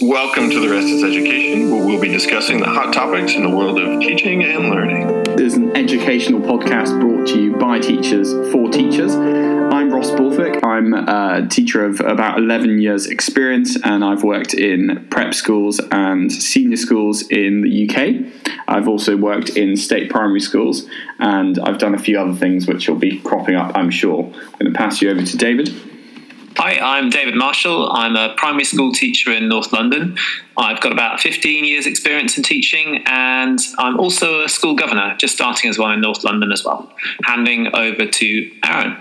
Welcome to The Rest is Education, where we'll be discussing the hot topics in the world of teaching and learning. There's an educational podcast brought to you by teachers for teachers. I'm Ross Borthwick. I'm a teacher of about 11 years' experience, and I've worked in prep schools and senior schools in the UK. I've also worked in state primary schools, and I've done a few other things which will be cropping up, I'm sure. I'm going to pass you over to David. Hi, I'm David Marshall. I'm a primary school teacher in North London. I've got about 15 years' experience in teaching, and I'm also a school governor, just starting as well in North London as well. Handing over to Aaron.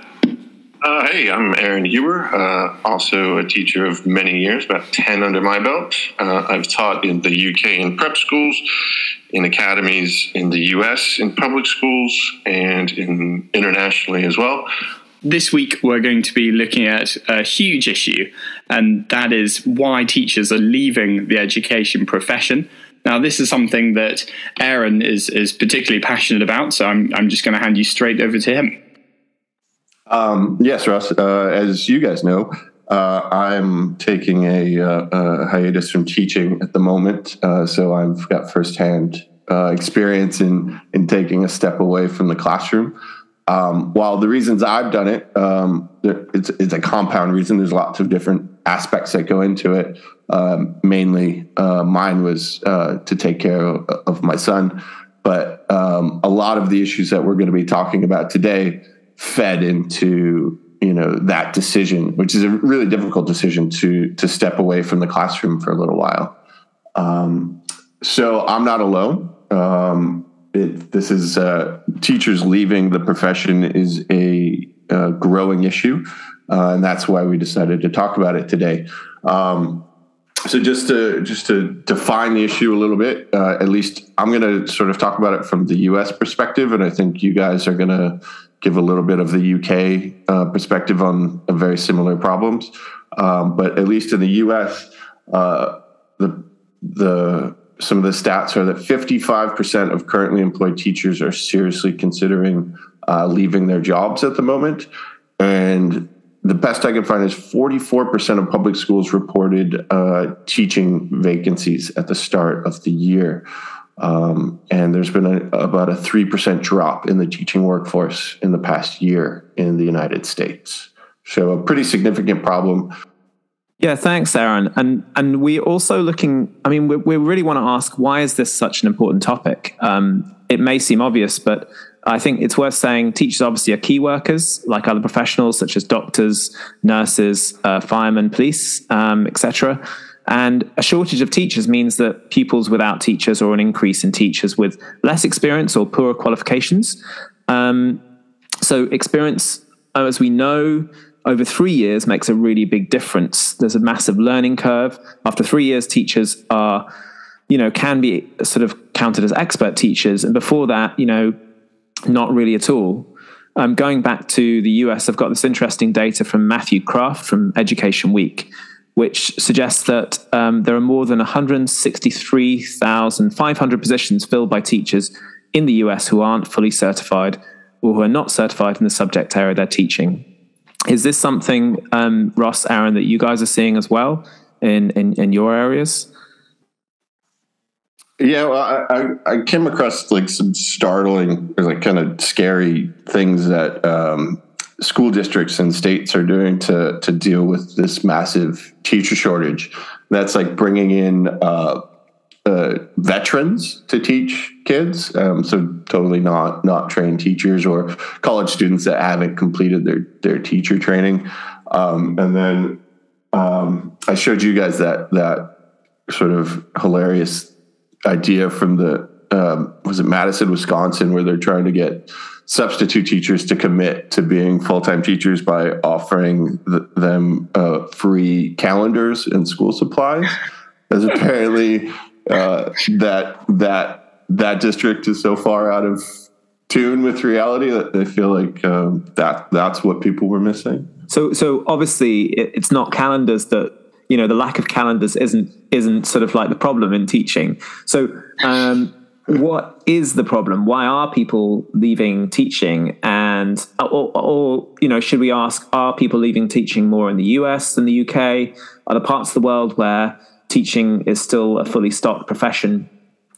Uh, hey, I'm Aaron Huber, uh, also a teacher of many years, about 10 under my belt. Uh, I've taught in the UK in prep schools, in academies in the US, in public schools, and in internationally as well. This week, we're going to be looking at a huge issue, and that is why teachers are leaving the education profession. Now, this is something that Aaron is, is particularly passionate about, so I'm, I'm just going to hand you straight over to him. Um, yes, Russ. Uh, as you guys know, uh, I'm taking a, uh, a, hiatus from teaching at the moment, uh, so I've got firsthand uh, experience in in taking a step away from the classroom. Um, while the reasons I've done it, um, it's, it's, a compound reason. There's lots of different aspects that go into it. Um, mainly, uh, mine was uh, to take care of, of my son, but um, a lot of the issues that we're going to be talking about today fed into you know that decision, which is a really difficult decision to to step away from the classroom for a little while. Um, so I'm not alone. It, this is uh, teachers leaving the profession is a, a growing issue, uh, and that's why we decided to talk about it today. Um, so just to just to define the issue a little bit, uh, at least I'm going to sort of talk about it from the U.S. perspective, and I think you guys are going to give a little bit of the UK uh, perspective on very similar problems. Um, but at least in the U.S., uh, the the some of the stats are that 55% of currently employed teachers are seriously considering uh, leaving their jobs at the moment. And the best I can find is 44% of public schools reported uh, teaching vacancies at the start of the year. Um, and there's been a, about a 3% drop in the teaching workforce in the past year in the United States. So, a pretty significant problem. Yeah, thanks, Aaron. And and we're also looking. I mean, we, we really want to ask why is this such an important topic? Um, it may seem obvious, but I think it's worth saying teachers obviously are key workers, like other professionals such as doctors, nurses, uh, firemen, police, um, etc. And a shortage of teachers means that pupils without teachers or an increase in teachers with less experience or poorer qualifications. Um, so experience, as we know, over three years makes a really big difference. There's a massive learning curve. After three years, teachers are, you know, can be sort of counted as expert teachers. And before that, you know, not really at all. Um, going back to the US, I've got this interesting data from Matthew Kraft from Education Week, which suggests that um, there are more than 163,500 positions filled by teachers in the US who aren't fully certified or who are not certified in the subject area they're teaching. Is this something, um, Ross, Aaron, that you guys are seeing as well in, in, in your areas? Yeah, well, I, I came across like some startling, like kind of scary things that um, school districts and states are doing to to deal with this massive teacher shortage. That's like bringing in uh, uh, veterans to teach kids, um, so totally not not trained teachers or college students that haven't completed their their teacher training. Um, and then um, I showed you guys that that sort of hilarious idea from the um, was it Madison, Wisconsin, where they're trying to get substitute teachers to commit to being full time teachers by offering the, them uh, free calendars and school supplies. As apparently uh, that that that district is so far out of tune with reality that they feel like um, that that's what people were missing. So so obviously it's not calendars that you know the lack of calendars isn't isn't sort of like the problem in teaching. So um, what is the problem? Why are people leaving teaching? And or, or you know should we ask are people leaving teaching more in the US than the UK? Are there parts of the world where teaching is still a fully stocked profession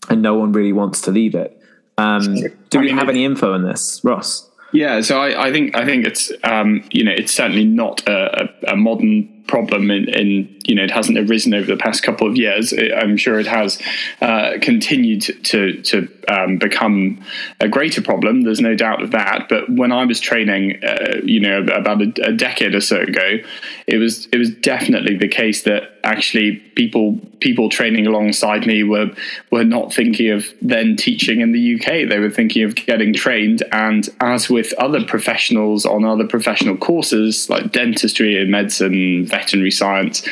and no one really wants to leave it. Um, do we have any info on this, Ross? Yeah, so I, I think I think it's um, you know it's certainly not a, a, a modern problem in, in, you know it hasn't arisen over the past couple of years. I'm sure it has uh, continued to to um, become a greater problem. There's no doubt of that. But when I was training, uh, you know, about a, a, decade or so ago, it was it was definitely the case that actually people people training alongside me were were not thinking of then teaching in the UK. They were thinking of getting trained, and as with other professionals on other professional courses like dentistry and medicine veterinary science,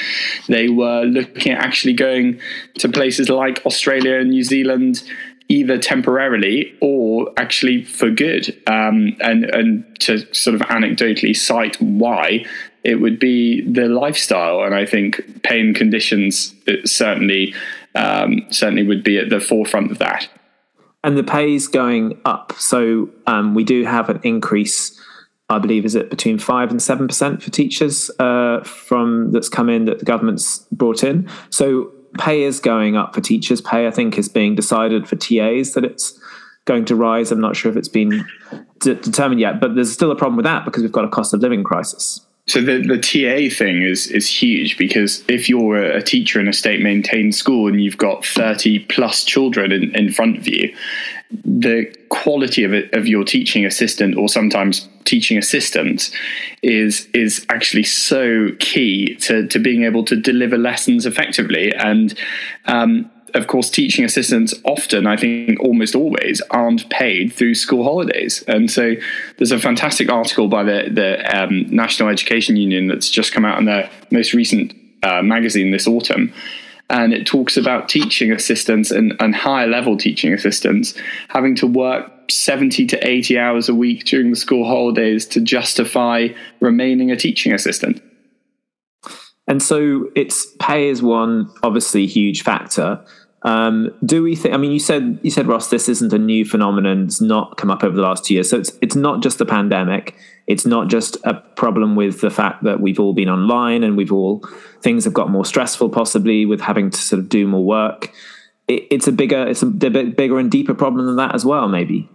they were looking at actually going to places like Australia and New Zealand either temporarily or actually for good. Um, and and to sort of anecdotally cite why it would be the lifestyle, and I think pain conditions certainly um, certainly would be at the forefront of that. And the pay is going up, so um, we do have an increase I believe is it between five and seven percent for teachers uh, from that's come in that the government's brought in. So pay is going up for teachers. Pay I think is being decided for TAs that it's going to rise. I'm not sure if it's been de- determined yet, but there's still a problem with that because we've got a cost of living crisis. So the, the TA thing is is huge because if you're a teacher in a state maintained school and you've got 30 plus children in, in front of you, the quality of it, of your teaching assistant or sometimes teaching assistants is is actually so key to, to being able to deliver lessons effectively and um, of course, teaching assistants often, I think almost always, aren't paid through school holidays. And so there's a fantastic article by the, the um, National Education Union that's just come out in their most recent uh, magazine this autumn. And it talks about teaching assistants and, and higher level teaching assistants having to work 70 to 80 hours a week during the school holidays to justify remaining a teaching assistant. And so it's pay is one obviously huge factor. Um, do we think? I mean, you said you said Ross, this isn't a new phenomenon. It's not come up over the last two years. So it's it's not just the pandemic. It's not just a problem with the fact that we've all been online and we've all things have got more stressful, possibly with having to sort of do more work. It, it's a bigger, it's a bit bigger and deeper problem than that as well, maybe.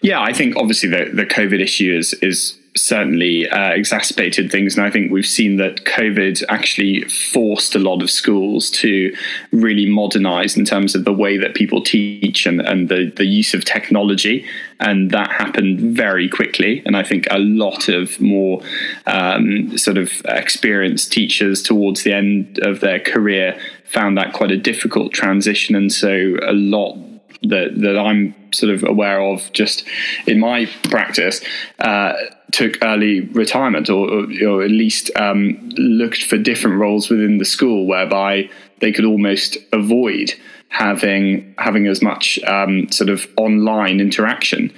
Yeah, I think obviously the the COVID issue is is certainly uh, exacerbated things. And I think we've seen that COVID actually forced a lot of schools to really modernize in terms of the way that people teach and, and the, the use of technology. And that happened very quickly. And I think a lot of more um, sort of experienced teachers towards the end of their career found that quite a difficult transition. And so a lot that that I'm sort of aware of just in my practice uh, took early retirement or, or at least um, looked for different roles within the school whereby they could almost avoid having having as much um, sort of online interaction.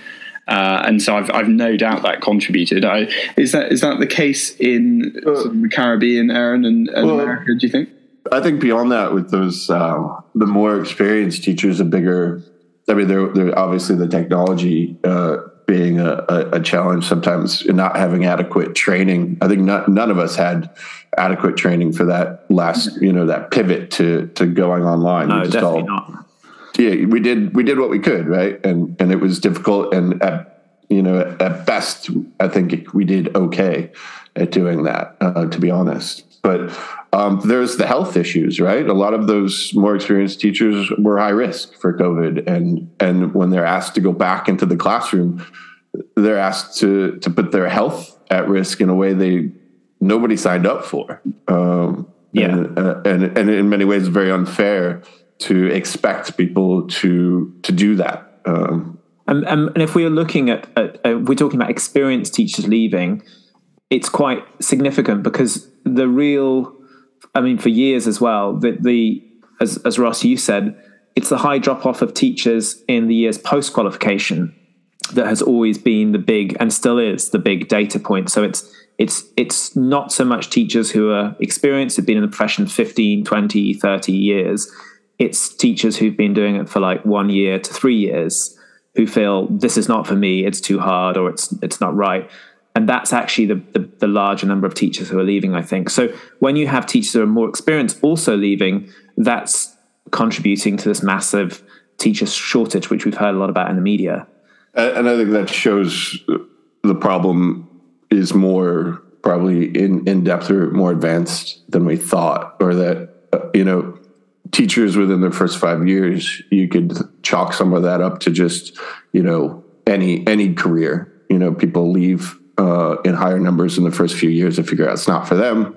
Uh, and so I've, I've no doubt that contributed. I, is that is that the case in sort of the Caribbean, Aaron, and, and well, America? Do you think? I think beyond that, with those uh, the more experienced teachers, a bigger. I mean, they're obviously the technology uh, being a, a, a, challenge sometimes, not having adequate training. I think not, none of us had adequate training for that last, you know, that pivot to to going online. No, definitely all, not. Yeah, we did we did what we could, right? And and it was difficult. And at you know, at best, I think we did okay at doing that. Uh, to be honest, but um, there's the health issues, right? A lot of those more experienced teachers were high risk for COVID, and and when they're asked to go back into the classroom, they're asked to to put their health at risk in a way they nobody signed up for. Um, yeah, and, uh, and and in many ways, very unfair to expect people to to do that. Um, and, and if we are looking at, at uh, we're talking about experienced teachers leaving, it's quite significant because the real I mean, for years as well, the, the as, as Ross, you said, it's the high drop off of teachers in the years post qualification that has always been the big and still is the big data point. So it's it's it's not so much teachers who are experienced, have been in the profession 15, 20, 30 years. It's teachers who've been doing it for like one year to three years who feel this is not for me, it's too hard or it's it's not right and that's actually the, the, the larger number of teachers who are leaving. I think so. When you have teachers who are more experienced also leaving, that's contributing to this massive teacher shortage, which we've heard a lot about in the media. And I think that shows the problem is more probably in, in depth or more advanced than we thought, or that, uh, you know, teachers within their first five years, you could chalk some of that up to just, you know, any, any career, you know, people leave uh, in higher numbers in the first few years to figure out it's not for them.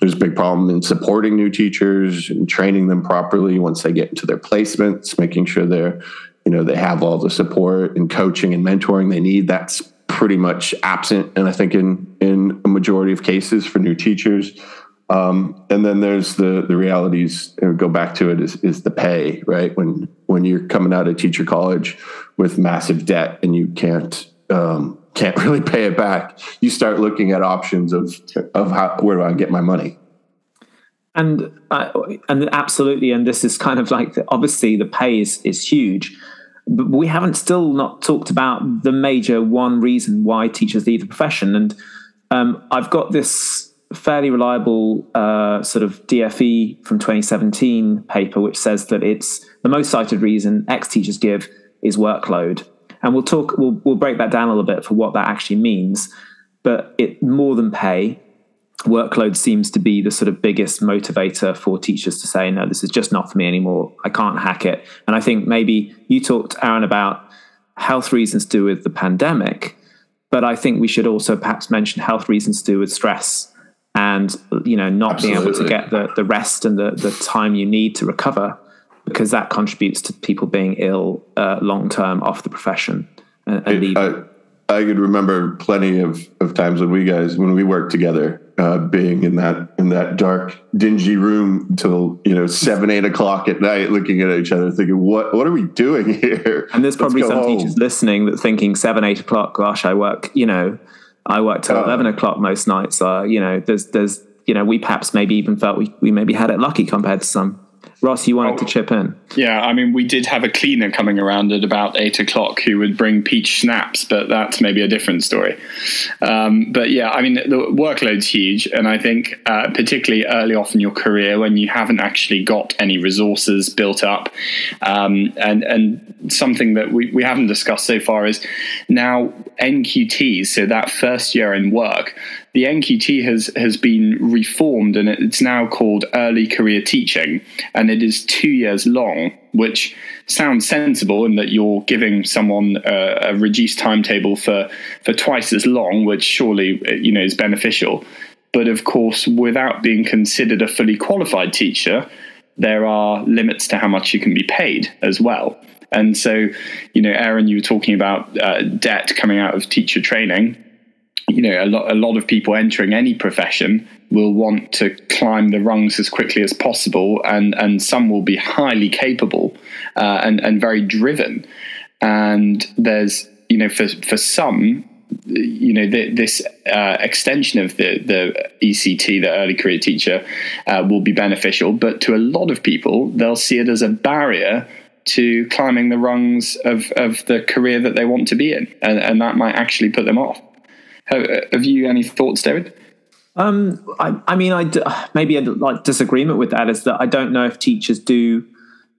There's a big problem in supporting new teachers and training them properly once they get into their placements, making sure they're, you know, they have all the support and coaching and mentoring they need. That's pretty much absent, and I think in in a majority of cases for new teachers. Um, and then there's the the realities. Go back to it is is the pay right when when you're coming out of teacher college with massive debt and you can't um, can't really pay it back. You start looking at options of of how where do I get my money. And uh, and absolutely, and this is kind of like the, obviously the pay is is huge, but we haven't still not talked about the major one reason why teachers leave the profession. And um, I've got this fairly reliable uh, sort of DFE from 2017 paper, which says that it's the most cited reason ex teachers give is workload. And we'll talk, we'll, we'll break that down a little bit for what that actually means. But it more than pay, workload seems to be the sort of biggest motivator for teachers to say, no, this is just not for me anymore. I can't hack it. And I think maybe you talked, Aaron, about health reasons to do with the pandemic, but I think we should also perhaps mention health reasons to do with stress and you know not Absolutely. being able to get the, the rest and the, the time you need to recover because that contributes to people being ill uh, long term off the profession and, and leaving. I, I could remember plenty of, of times when we guys when we worked together, uh, being in that in that dark, dingy room till you know seven, eight o'clock at night, looking at each other, thinking, "What what are we doing here?" And there's probably some home. teachers listening that thinking seven, eight o'clock. Gosh, I work. You know, I work till uh, eleven o'clock most nights. Uh, you know, there's there's you know we perhaps maybe even felt we we maybe had it lucky compared to some. Ross, you wanted oh, to chip in. Yeah, I mean, we did have a cleaner coming around at about eight o'clock who would bring peach schnapps, but that's maybe a different story. Um, but yeah, I mean, the workload's huge, and I think uh, particularly early off in your career when you haven't actually got any resources built up, um, and and something that we, we haven't discussed so far is now NQTs, so that first year in work, the NQT has has been reformed and it's now called early career teaching, and it is two years long, which sounds sensible in that you're giving someone a, a reduced timetable for for twice as long, which surely you know is beneficial. But of course, without being considered a fully qualified teacher, there are limits to how much you can be paid as well. And so, you know, Aaron, you were talking about uh, debt coming out of teacher training you know a lot a lot of people entering any profession will want to climb the rungs as quickly as possible and and some will be highly capable uh, and and very driven. And there's you know for for some you know the, this uh, extension of the the ECT the early career teacher uh, will be beneficial but to a lot of people they'll see it as a barrier to climbing the rungs of, of the career that they want to be in and, and that might actually put them off have, have you any thoughts, David? Um, I, I, mean, I d- maybe a like disagreement with that is that I don't know if teachers do.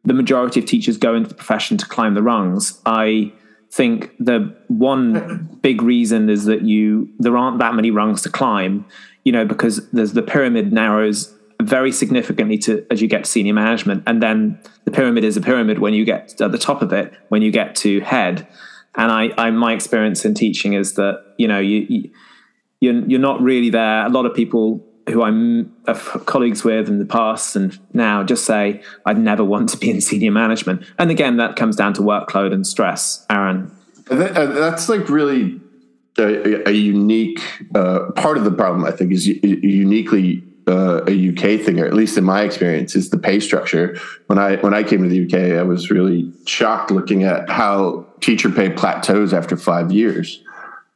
The majority of teachers go into the profession to climb the rungs. I think the one big reason is that you there aren't that many rungs to climb. You know, because there's the pyramid narrows very significantly to as you get to senior management, and then the pyramid is a pyramid when you get at the top of it when you get to head. And I, I my experience in teaching is that you know you, you you're, not really there. A lot of people who I'm colleagues with in the past and now just say I'd never want to be in senior management. And again, that comes down to workload and stress. Aaron, that's like really a, a unique uh, part of the problem. I think is uniquely uh, a UK thing, or at least in my experience, is the pay structure. When I when I came to the UK, I was really shocked looking at how teacher pay plateaus after five years,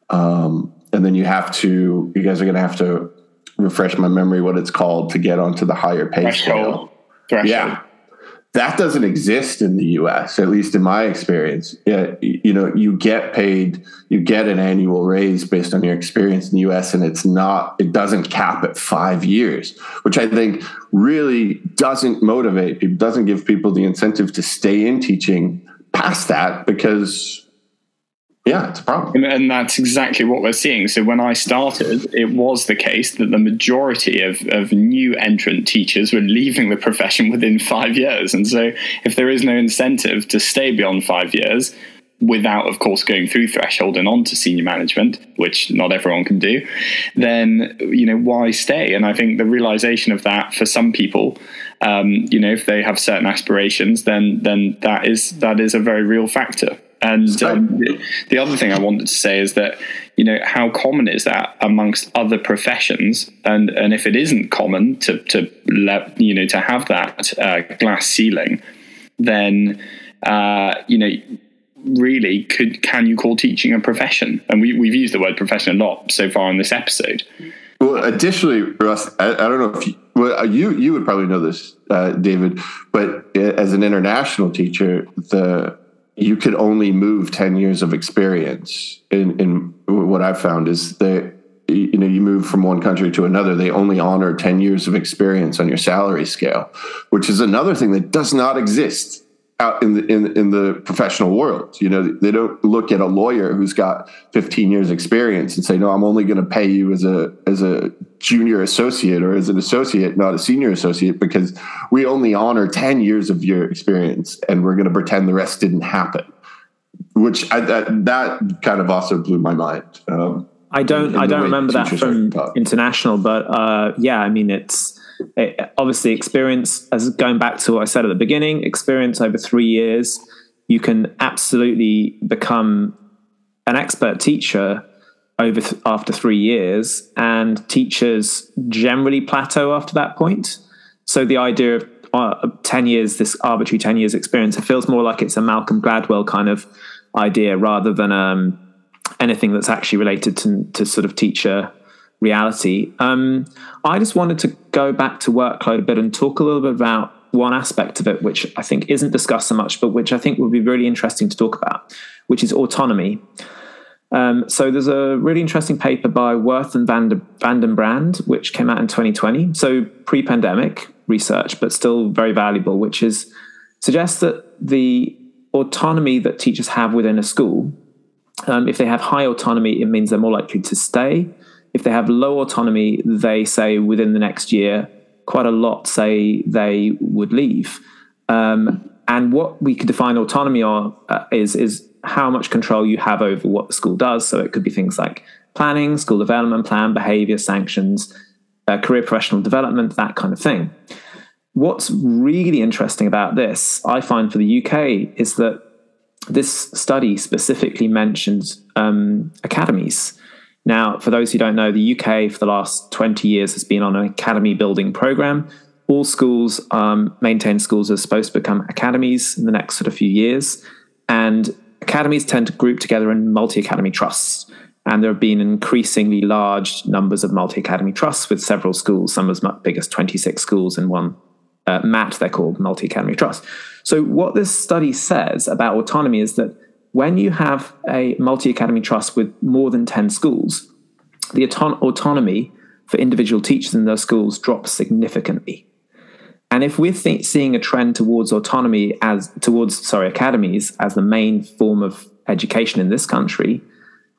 um, and then you have to. You guys are going to have to refresh my memory what it's called to get onto the higher pay Threshold. scale. Threshold. Yeah. That doesn't exist in the US, at least in my experience. Yeah, you know, you get paid, you get an annual raise based on your experience in the US, and it's not, it doesn't cap at five years, which I think really doesn't motivate people, doesn't give people the incentive to stay in teaching past that because yeah, it's a problem. And that's exactly what we're seeing. So when I started, it was the case that the majority of, of new entrant teachers were leaving the profession within five years. And so if there is no incentive to stay beyond five years, without, of course, going through threshold and on to senior management, which not everyone can do, then, you know, why stay? And I think the realization of that for some people, um, you know, if they have certain aspirations, then then that is that is a very real factor. And um, the other thing I wanted to say is that you know how common is that amongst other professions, and and if it isn't common to to let you know to have that uh, glass ceiling, then uh, you know really could can you call teaching a profession? And we we've used the word profession a lot so far in this episode. Well, additionally, Russ, I, I don't know if you, well, you you would probably know this, uh, David, but as an international teacher, the you could only move 10 years of experience. In, in what I've found is that you know you move from one country to another they only honor 10 years of experience on your salary scale which is another thing that does not exist out in the in, in the professional world. You know they don't look at a lawyer who's got 15 years experience and say no i'm only going to pay you as a as a junior associate or as an associate not a senior associate because we only honor 10 years of your experience and we're going to pretend the rest didn't happen. Which I, that that kind of also blew my mind um, i don't i don't remember that from international but uh, yeah i mean it's it, obviously experience as going back to what I said at the beginning, experience over three years, you can absolutely become an expert teacher over th- after three years, and teachers generally plateau after that point. So the idea of uh, 10 years, this arbitrary 10 years experience, it feels more like it's a Malcolm Gladwell kind of idea rather than um, anything that's actually related to, to sort of teacher reality. Um, I just wanted to go back to workload a bit and talk a little bit about one aspect of it, which I think isn't discussed so much, but which I think would be really interesting to talk about, which is autonomy. Um, so there's a really interesting paper by Worth and Van, den Brand, which came out in 2020. So pre-pandemic research, but still very valuable, which is suggests that the autonomy that teachers have within a school, um, if they have high autonomy, it means they're more likely to stay if they have low autonomy, they say within the next year, quite a lot say they would leave. Um, and what we could define autonomy on uh, is is how much control you have over what the school does. So it could be things like planning, school development plan, behavior, sanctions, uh, career professional development, that kind of thing. What's really interesting about this, I find for the UK, is that this study specifically mentions um, academies. Now, for those who don't know, the UK for the last 20 years has been on an academy building program. All schools, um, maintained schools, are supposed to become academies in the next sort of few years. And academies tend to group together in multi academy trusts. And there have been increasingly large numbers of multi academy trusts with several schools, some as big as 26 schools in one uh, MAT, they're called multi academy trust. So, what this study says about autonomy is that when you have a multi academy trust with more than 10 schools, the auton- autonomy for individual teachers in those schools drops significantly. And if we're th- seeing a trend towards autonomy as towards sorry academies as the main form of education in this country,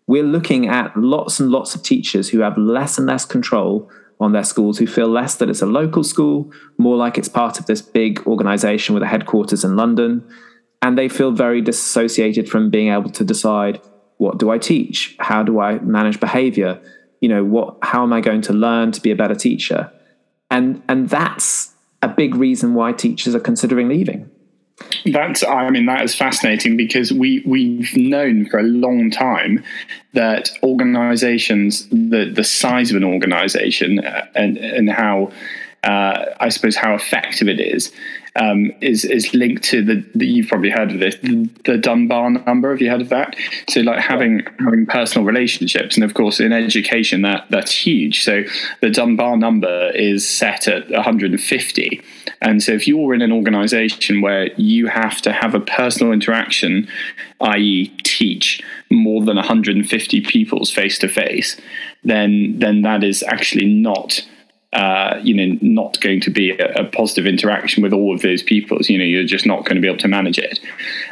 we're looking at lots and lots of teachers who have less and less control on their schools, who feel less that it's a local school, more like it's part of this big organization with a headquarters in London, and they feel very disassociated from being able to decide what do I teach? How do I manage behavior? You know, what how am I going to learn to be a better teacher? And and that's a big reason why teachers are considering leaving. That's I mean that is fascinating because we we've known for a long time that organizations the the size of an organization uh, and and how uh, I suppose how effective it is um, is is linked to the, the, you've probably heard of this the, the, Dunbar number. Have you heard of that? So like having having personal relationships, and of course in education that that's huge. So the Dunbar number is set at 150, And so, if you're in an organization where you have to have a personal interaction, i.e., teach more than 150 pupils face to face, then then that is actually not uh, you know, not going to be a, a, positive interaction with all of those pupils. You know, you're just not going to be able to manage it.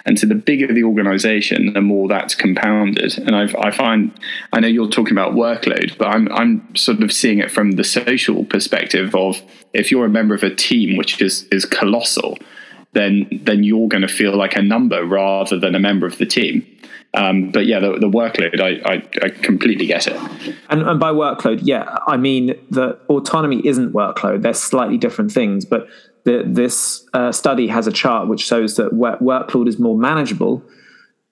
And so the bigger the organization, the more that's compounded. And I've, I find, I know you're talking about workload, but I'm, I'm sort of seeing it from the social perspective of if you're a member of a team, which is, is colossal, then, then you're going to feel like a number rather than a member of the team. Um, but yeah, the, the workload, I, I, I, completely get it. And, and, by workload, yeah, I mean that autonomy isn't workload. They're slightly different things. But the, this uh, study has a chart which shows that work, workload is more manageable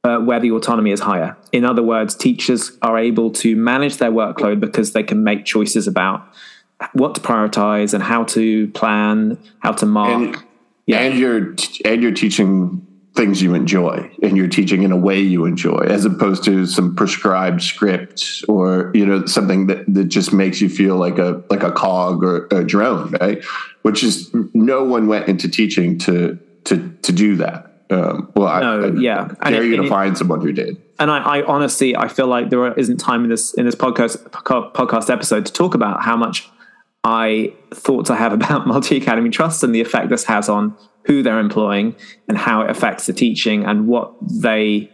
uh, where the autonomy is higher. In other words, teachers are able to manage their workload because they can make choices about what to prioritize and how to plan, how to mark. And, yeah. and you're and you're teaching things you enjoy and you're teaching in a way you enjoy as opposed to some prescribed script or you know something that, that just makes you feel like a like a cog or a drone right? Which is no one went into teaching to to to do that. Um, well no, I, I yeah. dare and you to find someone who did. And I, I, honestly I feel like there isn't time in this in this podcast podcast episode to talk about how much I thoughts I have about multi academy trusts and the effect this has on who they're employing and how it affects the teaching and what they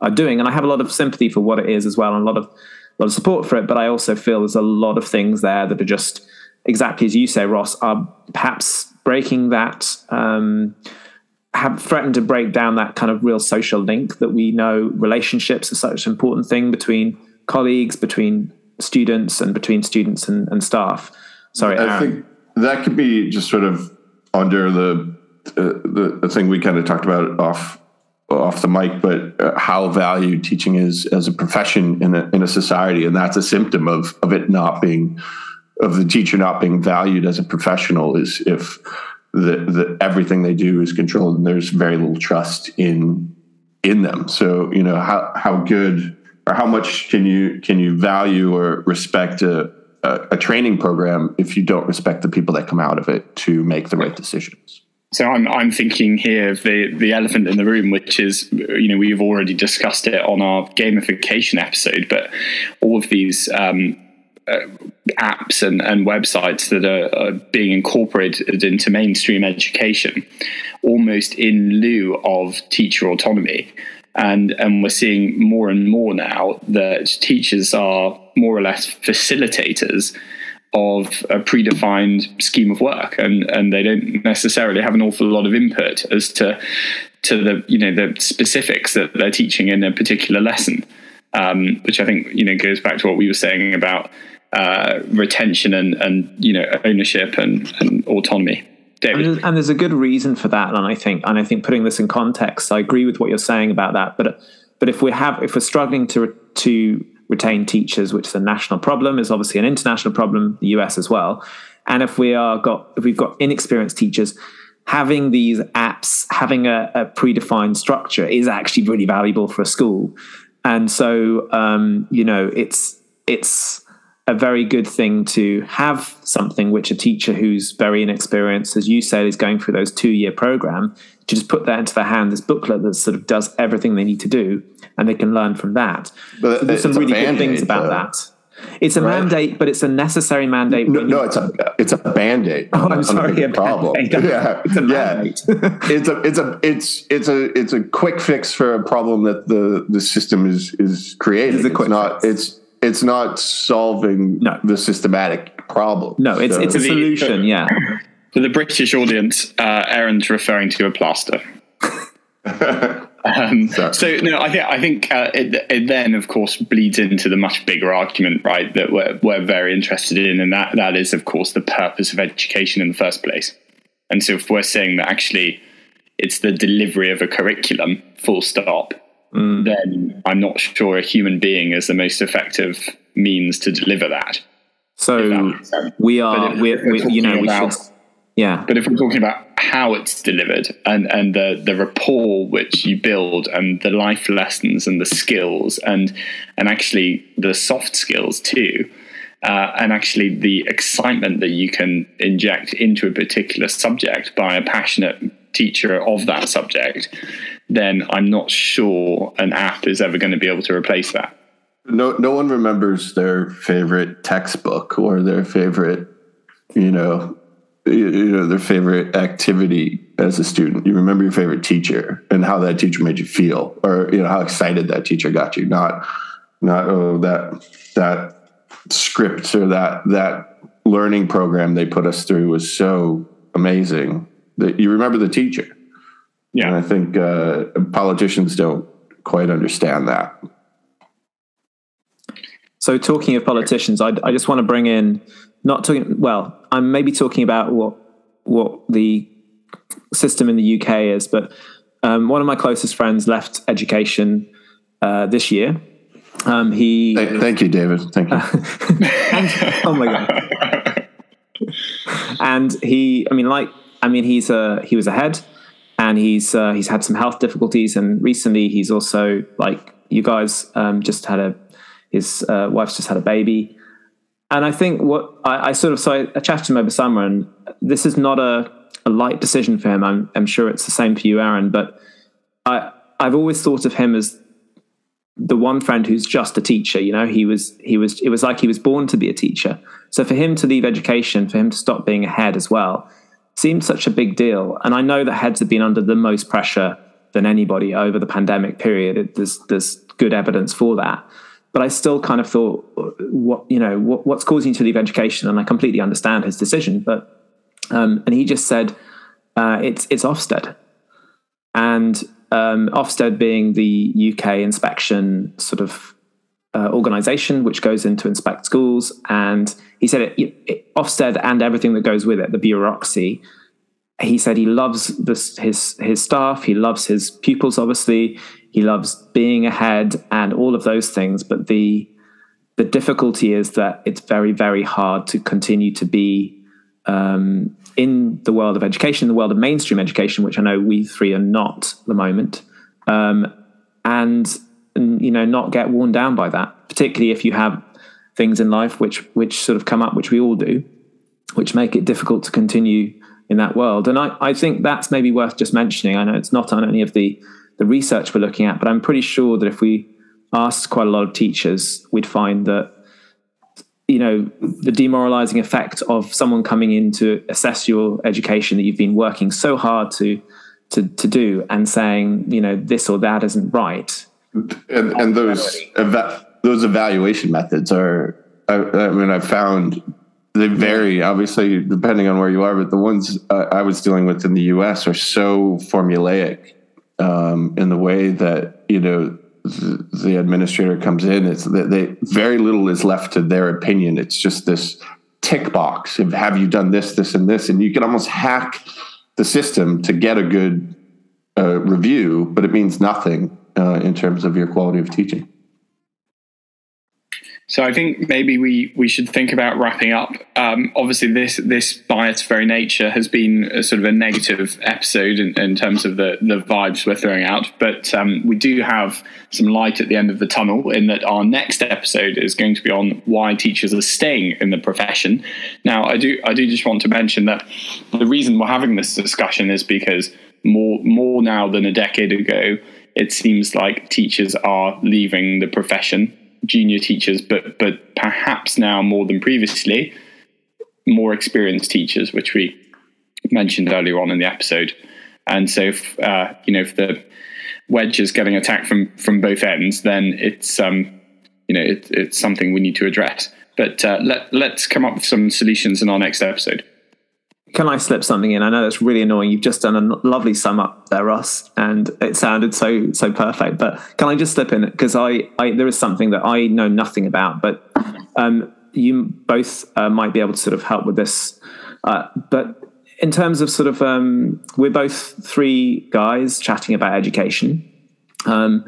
are doing. And I have a lot of sympathy for what it is as well, and a lot of a lot of support for it. But I also feel there's a lot of things there that are just exactly as you say, Ross, are perhaps breaking that. Um, have threatened to break down that kind of real social link that we know relationships are such an important thing between colleagues, between students, and between students and, and staff. Sorry, I Aaron. think that could be just sort of under the uh, the, the thing we kind of talked about off off the mic, but uh, how valued teaching is as a profession in a, in a society, and that's a symptom of of it not being of the teacher not being valued as a professional is if the, the everything they do is controlled and there's very little trust in in them. So you know how how good or how much can you can you value or respect a, a, a training program if you don't respect the people that come out of it to make the right decisions. So I'm I'm thinking here of the the elephant in the room, which is you know we've already discussed it on our gamification episode, but all of these um, uh, apps and, and websites that are, are, being incorporated into mainstream education, almost in lieu of teacher autonomy. And, and we're seeing more and more now that teachers are more or less facilitators of a predefined scheme of work and and they don't necessarily have an awful lot of input as to to the you know the specifics that they're teaching in a particular lesson um, which I think you know goes back to what we were saying about uh, retention and and you know ownership and, and autonomy David. And there's a good reason for that, and I think, and I think putting this in context, I agree with what you're saying about that. But, but if we have, if we're struggling to to retain teachers, which is a national problem, is obviously an international problem, the US as well. And if we are got if we've got inexperienced teachers, having these apps, having a, a predefined structure is actually really valuable for a school. And so um, you know, it's it's a very good thing to have something which a teacher who's very inexperienced, as you said, is going through those two year program, to just put that into their hand, this booklet that sort of does everything they need to do, and they can learn from that. But so there's some really good things about though. that. It's a right. mandate, but it's a necessary mandate. No, no it's a it's a band aid. Oh, I'm sorry, a problem. Yeah, it's a mandate. Yeah. it's a it's a it's it's a it's a quick fix for a problem that the the system is is creating. It's, it's not fix. it's it's not solving no. the systematic problem. No, it's so. it's a solution. Yeah. For the British audience, uh, Aaron's referring to a plaster. um, so no, I think I think uh, it, it, then, of course, bleeds into the much bigger argument, right? That we're, we're very interested in, and that that is, of course, the purpose of education in the first place. And so, if we're saying that actually it's the delivery of a curriculum, full stop, mm. then I'm not sure a human being is the most effective means to deliver that. So we are, if, we're, we're you know, about, we should, yeah. But if we're talking about how it's delivered and, and the, the rapport which you build and the life lessons and the skills and, and actually the soft skills too, uh, and actually the excitement that you can inject into a particular subject by a passionate teacher of that subject, then I'm not sure an app is ever going to be able to replace that. No, no one remembers their favorite textbook or their favorite, you know, you know, their favorite activity as a student. You remember your favorite teacher and how that teacher made you feel, or you know how excited that teacher got you. Not, not oh that that script or that that learning program they put us through was so amazing that you remember the teacher. Yeah, and I think uh, politicians don't quite understand that. So, talking of politicians, I, I just want to bring in not talking. Well, I'm maybe talking about what what the system in the UK is, but um, one of my closest friends left education uh, this year. Um, he. Thank, thank, you, David. Thank you. and, oh my god. and he, I mean, like, I mean, he's a he was ahead, and he's uh, he's had some health difficulties, and recently he's also like you guys um, just had a his uh, wife's just had a baby. And I think what I, I sort of, so I, I, chatted to him over summer, and this is not a, a light decision for him. I'm, I'm sure it's the same for you, Aaron, but I, I've always thought of him as the one friend who's just a teacher. You know, he was, he was, it was like he was born to be a teacher. So for him to leave education, for him to stop being a head as well, seemed such a big deal. And I know that heads have been under the most pressure than anybody over the pandemic period. It, there's, there's good evidence for that but I still kind of thought, what you know, what, what's causing you to leave education? And I completely understand his decision, but um, and he just said uh, it's it's Ofsted, and um, Ofsted being the UK inspection sort of uh, organization which goes in to inspect schools, and he said it, it, Ofsted and everything that goes with it, the bureaucracy. He said he loves his his staff. He loves his pupils. Obviously, he loves being ahead and all of those things. But the the difficulty is that it's very, very hard to continue to be um, in the world of education, the world of mainstream education, which I know we three are not at the moment, um, and, and you know not get worn down by that, particularly if you have things in life which which sort of come up, which we all do, which make it difficult to continue in that world. And I, I think that's maybe worth just mentioning. I know it's not on any of the the research we're looking at. But I'm pretty sure that if we asked quite a lot of teachers, we'd find that you know the demoralizing effect of someone coming in to assess your education that you've been working so hard to to, to do and saying you know this or that isn't right and, and those eva- those evaluation methods are I, I mean i found they vary obviously depending on where you are but the ones uh, i was dealing with in the us are so formulaic um, in the way that you know the, the administrator comes in. It's that they very little is left to their opinion. It's just this tick box of have you done this, this, and this, and you can almost hack the system to get a good uh, review, but it means nothing uh, in terms of your quality of teaching. So I think maybe we we should think about wrapping up. Um, obviously, this this by its very nature has been a sort of a negative episode in, in terms of the the vibes we're throwing out. But um, we do have some light at the end of the tunnel in that our next episode is going to be on why teachers are staying in the profession. Now, I do I do just want to mention that the reason we're having this discussion is because more more now than a decade ago, it seems like teachers are leaving the profession junior teachers, but but perhaps now more than previously, more experienced teachers, which we mentioned earlier on in the episode. And so, if, uh, you know, if the wedge is getting attacked from from both ends, then it's um, you know it, it's something we need to address. But uh, let let's come up with some solutions in our next episode can I slip something in? I know that's really annoying. You've just done a lovely sum up there, Ross, and it sounded so so perfect. But can I just slip in because I, I there is something that I know nothing about, but um, you both uh, might be able to sort of help with this. Uh, but in terms of sort of, um, we're both three guys chatting about education. Um,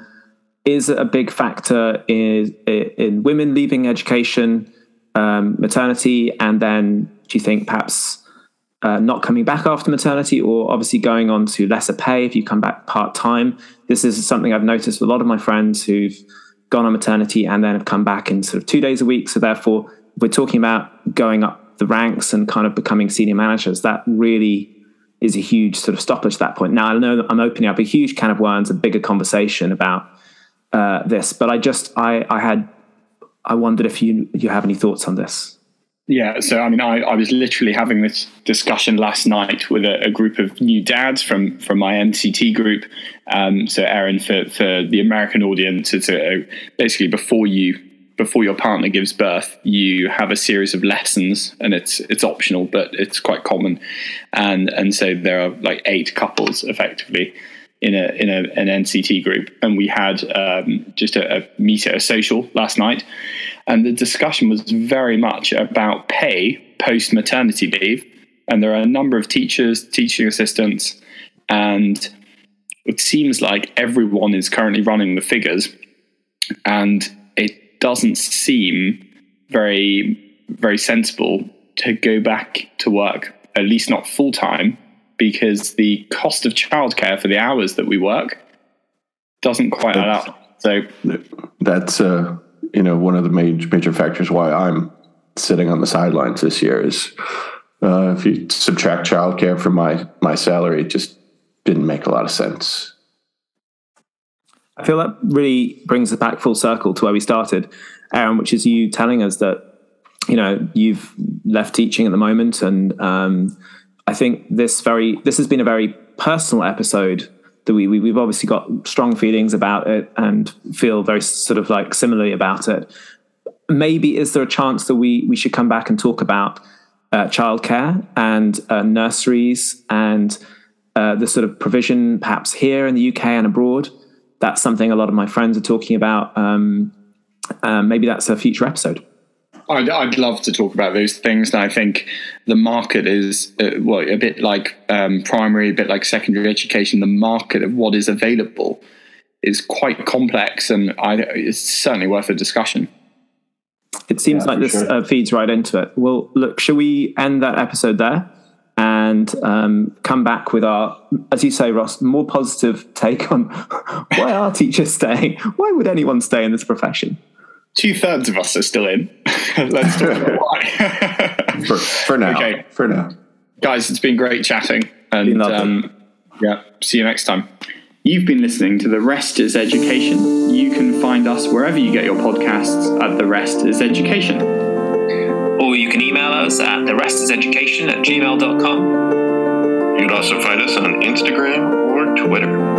is a big factor in, in women leaving education, um, maternity, and then do you think perhaps uh, not coming back after maternity or obviously going on to lesser pay if you come back part time. This is something I've noticed with a lot of my friends who've gone on maternity and then have come back in sort of two days a week. So therefore, we're talking about going up the ranks and kind of becoming senior managers. That really is a huge sort of stopper to that point. Now I know that I'm opening up a huge can of worms, a bigger conversation about uh, this, but I just I I had I wondered if you you have any thoughts on this. Yeah, so I mean, I, I was literally having this discussion last night with a, a group of new dads from from my NCT group. Um, so, Aaron, for for the American audience, it's a, basically before you before your partner gives birth, you have a series of lessons, and it's it's optional, but it's quite common. And and so there are like eight couples effectively in a in a, an NCT group, and we had um, just a, a meet a social last night and the discussion was very much about pay post maternity leave. And there are a number of teachers, teaching assistants, and it seems like everyone is currently running the figures. And it doesn't seem very, very sensible to go back to work, at least not full time, because the cost of childcare for the hours that we work doesn't quite add up. So that's uh, you know, one of the major major factors why I'm sitting on the sidelines this year is uh, if you subtract childcare from my my salary, it just didn't make a lot of sense. I feel that really brings us back full circle to where we started, Aaron, which is you telling us that you know you've left teaching at the moment, and um, I think this very this has been a very personal episode that we, we have obviously got strong feelings about it and feel very sort of like similarly about it. Maybe is there a chance that we we should come back and talk about uh, childcare and uh, nurseries and uh, the sort of provision perhaps here in the UK and abroad? That's something a lot of my friends are talking about. Um, uh, maybe that's a future episode. I'd, I'd love to talk about those things. And I think the market is, uh, well, a bit like um, primary, a bit like secondary education. The market of what is available is quite complex, and I, it's certainly worth a discussion. It seems yeah, like this sure. uh, feeds right into it. Well, look, shall we end that episode there and um, come back with our, as you say, Ross, more positive take on why are teachers staying? Why would anyone stay in this profession? Two thirds of us are still in. Let's talk about why. for, for, now. Okay. For now. Guys, it's been great chatting. And um, yeah, see you next time. You've been listening to The Rest is Education. You can find us wherever you get your podcasts at The Rest is Education. Or you can email us at therestiseducation at gmail.com. You can also find us on Instagram or Twitter.